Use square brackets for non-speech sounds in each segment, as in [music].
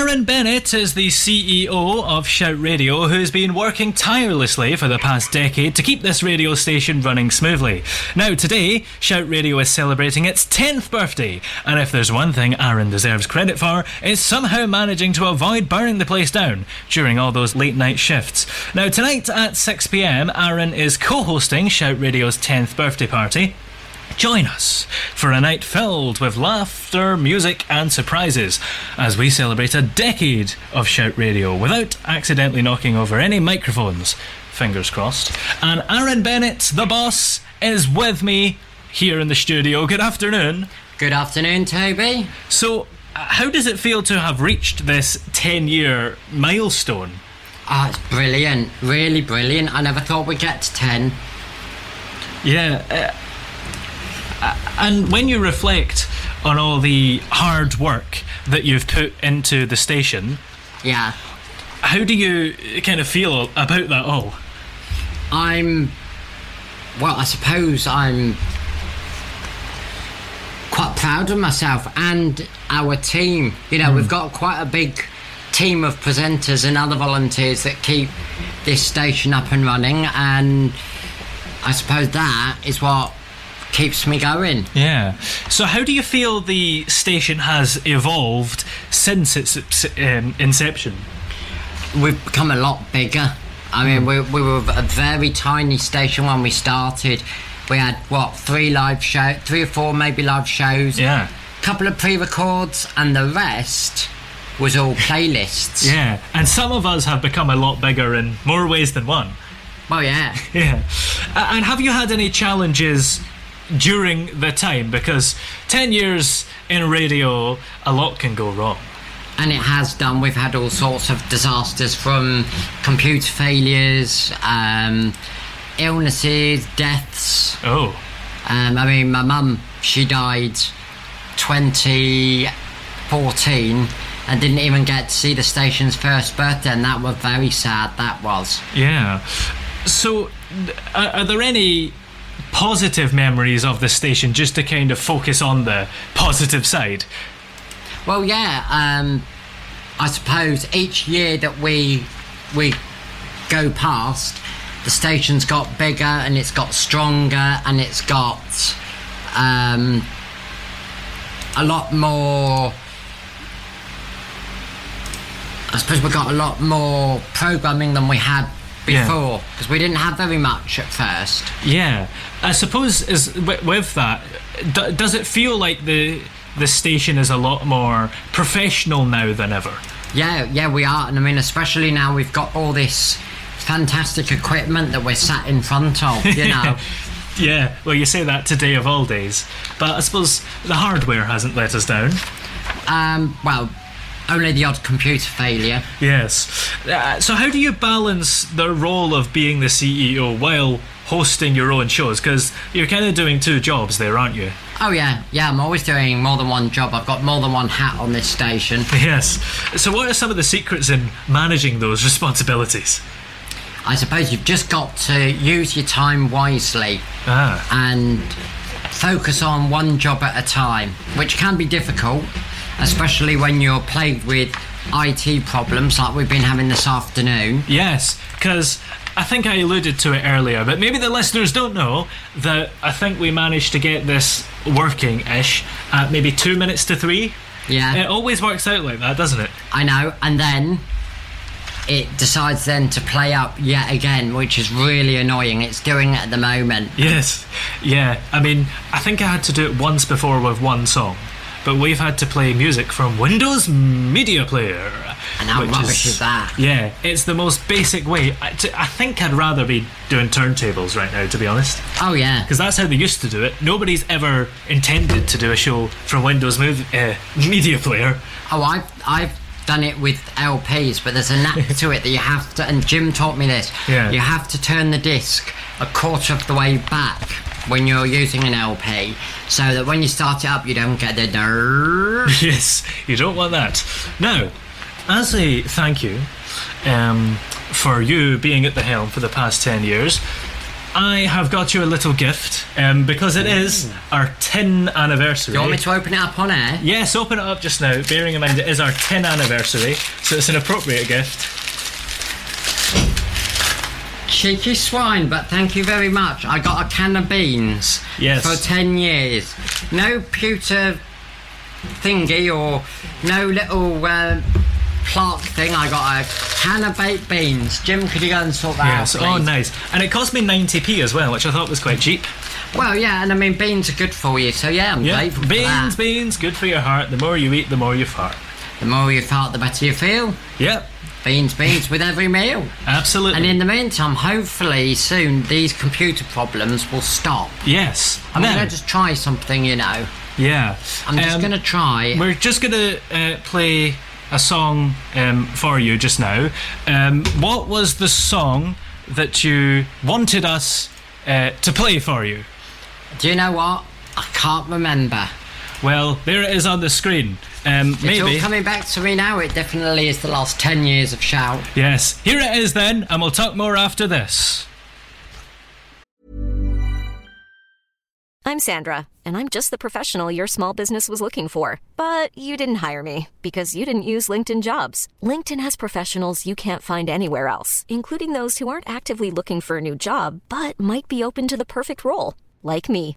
Aaron Bennett is the CEO of Shout Radio, who's been working tirelessly for the past decade to keep this radio station running smoothly. Now, today, Shout Radio is celebrating its 10th birthday, and if there's one thing Aaron deserves credit for, it's somehow managing to avoid burning the place down during all those late night shifts. Now, tonight at 6pm, Aaron is co hosting Shout Radio's 10th birthday party. Join us for a night filled with laughter, music, and surprises as we celebrate a decade of Shout Radio without accidentally knocking over any microphones. Fingers crossed. And Aaron Bennett, the boss, is with me here in the studio. Good afternoon. Good afternoon, Toby. So, uh, how does it feel to have reached this 10 year milestone? Ah, it's brilliant. Really brilliant. I never thought we'd get to 10. Yeah. And when you reflect on all the hard work that you've put into the station, Yeah. how do you kind of feel about that all? I'm. Well, I suppose I'm quite proud of myself and our team. You know, we've hmm. got quite a big team of presenters and other volunteers that keep this station up and running, and I suppose that is what keeps me going. Yeah. So, how do you feel the station has evolved since its um, inception? we've become a lot bigger. I mean, we, we were a very tiny station when we started. We had what three live show, three or four maybe live shows. Yeah. A couple of pre-records, and the rest was all playlists. Yeah. And some of us have become a lot bigger in more ways than one. Well, yeah. [laughs] Yeah. And have you had any challenges during the time? Because 10 years in radio, a lot can go wrong. And it has done. We've had all sorts of disasters from computer failures, um, illnesses, deaths. Oh. Um, I mean, my mum, she died 2014 and didn't even get to see the station's first birthday, and that was very sad, that was. Yeah. So, are, are there any positive memories of the station just to kind of focus on the positive side? Well, yeah, um, I suppose each year that we we go past, the station's got bigger and it's got stronger and it's got um, a lot more. I suppose we've got a lot more programming than we had. Before because we didn't have very much at first. Yeah, I suppose is wi- with that, d- does it feel like the the station is a lot more professional now than ever? Yeah, yeah, we are, and I mean, especially now we've got all this fantastic equipment that we're sat in front of. You [laughs] know, Yeah, well, you say that today of all days, but I suppose the hardware hasn't let us down. um, well, only the odd computer failure. Yes. Uh, so, how do you balance the role of being the CEO while hosting your own shows? Because you're kind of doing two jobs there, aren't you? Oh yeah, yeah. I'm always doing more than one job. I've got more than one hat on this station. [laughs] Yes. So, what are some of the secrets in managing those responsibilities? I suppose you've just got to use your time wisely Ah. and focus on one job at a time, which can be difficult, especially when you're plagued with IT problems like we've been having this afternoon. Yes, because I think I alluded to it earlier, but maybe the listeners don't know that I think we managed to get this working ish at maybe two minutes to three. Yeah. It always works out like that, doesn't it? I know. And then it decides then to play up yet again, which is really annoying. It's doing it at the moment. Yes, yeah. I mean, I think I had to do it once before with one song, but we've had to play music from Windows Media Player. And how rubbish is that? Yeah, it's the most basic way. I, t- I think I'd rather be doing turntables right now, to be honest, Oh yeah. because that's how they used to do it. Nobody's ever intended to do a show from Windows mov- uh, Media Player. Oh, I've I've done it with LPs, but there's a knack [laughs] to it that you have to. And Jim taught me this. Yeah. You have to turn the disc a quarter of the way back when you're using an LP, so that when you start it up, you don't get the. drrrr. [laughs] yes, you don't want that. Now, as a thank you um, for you being at the helm for the past 10 years, I have got you a little gift um, because it is our 10 anniversary. Do you want me to open it up on air? Yes, open it up just now, bearing in mind it is our 10 anniversary, so it's an appropriate gift. Cheeky swine, but thank you very much. I got a can of beans. Yes. For 10 years. No pewter thingy or no little uh, plant thing. I got a can of baked beans. Jim, could you go and sort that Yes, out? oh, nice. And it cost me 90p as well, which I thought was quite cheap. Well, yeah, and I mean, beans are good for you, so yeah, I'm Yeah, grateful for beans, beans, good for your heart. The more you eat, the more you fart. The more you fart, the better you feel. Yep, Beans, beans with every meal. absolutely. And in the meantime, hopefully soon these computer problems will stop. yes. I'm going to just try something, you know. yeah. I'm just Um, going to try. We're just going to uh, play a song um, for you just now. Um, what was the song that you wanted us uh, to play for you? Do you know what? I can't remember. Well, there it is on the screen. Um, It's all coming back to me now. It definitely is the last 10 years of Shout. yes. Here it is then, and we'll talk more after this. I'm Sandra, and I'm just the professional your small business was looking for. But you didn't hire me because you didn't use LinkedIn jobs. LinkedIn has professionals you can't find anywhere else, including those who aren't actively looking for a new job but might be open to the perfect role, like me.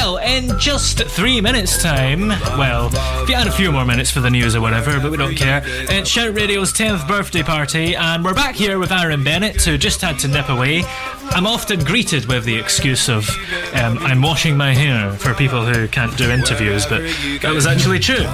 Well, in just three minutes' time, well, if you had a few more minutes for the news or whatever, but we don't care, it's Shout Radio's 10th birthday party, and we're back here with Aaron Bennett, who just had to nip away. I'm often greeted with the excuse of um, I'm washing my hair for people who can't do interviews, but that was actually true.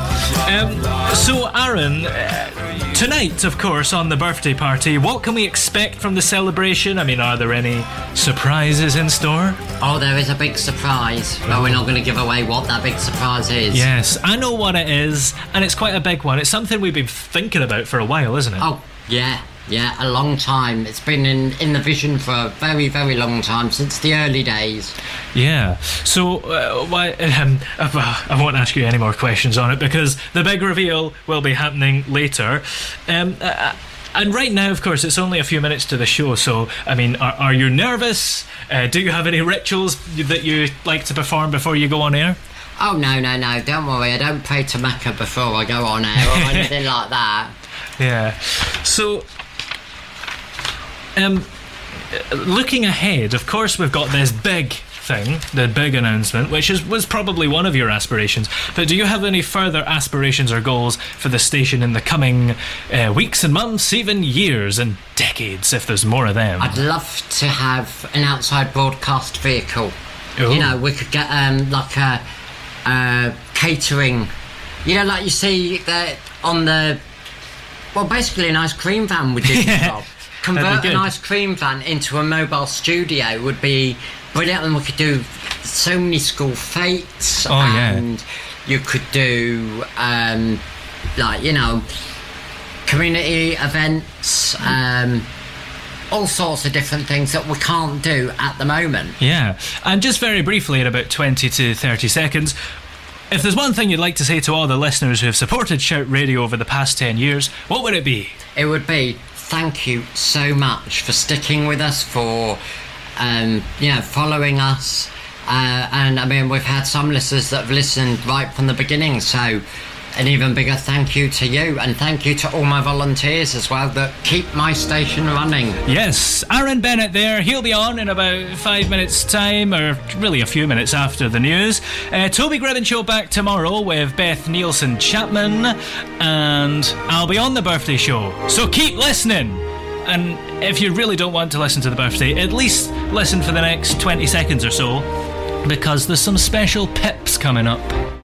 Um, so, Aaron, uh, tonight, of course, on the birthday party, what can we expect from the celebration? I mean, are there any surprises in store? Oh, there is a big surprise, but we're not going to give away what that big surprise is. Yes, I know what it is, and it's quite a big one. It's something we've been thinking about for a while, isn't it? Oh, yeah. Yeah, a long time. It's been in, in the vision for a very, very long time, since the early days. Yeah. So, uh, why? Um, uh, I won't ask you any more questions on it because the big reveal will be happening later. Um, uh, and right now, of course, it's only a few minutes to the show. So, I mean, are, are you nervous? Uh, do you have any rituals that you like to perform before you go on air? Oh, no, no, no. Don't worry. I don't pray to Mecca before I go on air or [laughs] anything like that. Yeah. So, um, looking ahead, of course, we've got this big thing, the big announcement, which is was probably one of your aspirations. But do you have any further aspirations or goals for the station in the coming uh, weeks and months, even years and decades, if there's more of them? I'd love to have an outside broadcast vehicle. Ooh. You know, we could get um, like a, a catering. You know, like you see the, on the. Well, basically, an ice cream van would do the [laughs] job. Convert an ice cream van into a mobile studio would be brilliant, and we could do so many school fetes. Oh, yeah. and you could do, um, like, you know, community events. Um, all sorts of different things that we can't do at the moment. Yeah, and just very briefly, in about 20 to 30 seconds, if there's one thing you'd like to say to all the listeners who have supported Shout Radio over the past 10 years, what would it be? It would be thank you so much for sticking with us, for um, you know following us, uh, and I mean we've had some listeners that have listened right from the beginning. So an even bigger thank you to you, and thank you to all my volunteers as well that keep my station running. Yes, Aaron Bennett there. He'll be on in about five minutes' time, or really a few minutes after the news. Uh, Toby Gribbon Show back tomorrow with Beth Nielsen Chapman, and I'll be on the birthday show. So keep listening. And if you really don't want to listen to the birthday, at least listen for the next 20 seconds or so, because there's some special pips coming up.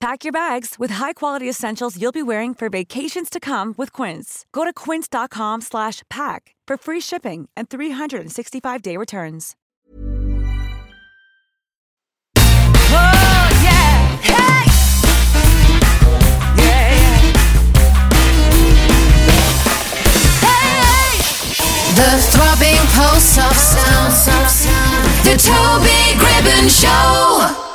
Pack your bags with high-quality essentials you'll be wearing for vacations to come with Quince. Go to quince.com slash pack for free shipping and 365-day returns. Oh, yeah. Hey! Yeah, yeah. Hey! The throbbing pulse of sound. The Toby Gribbon Show.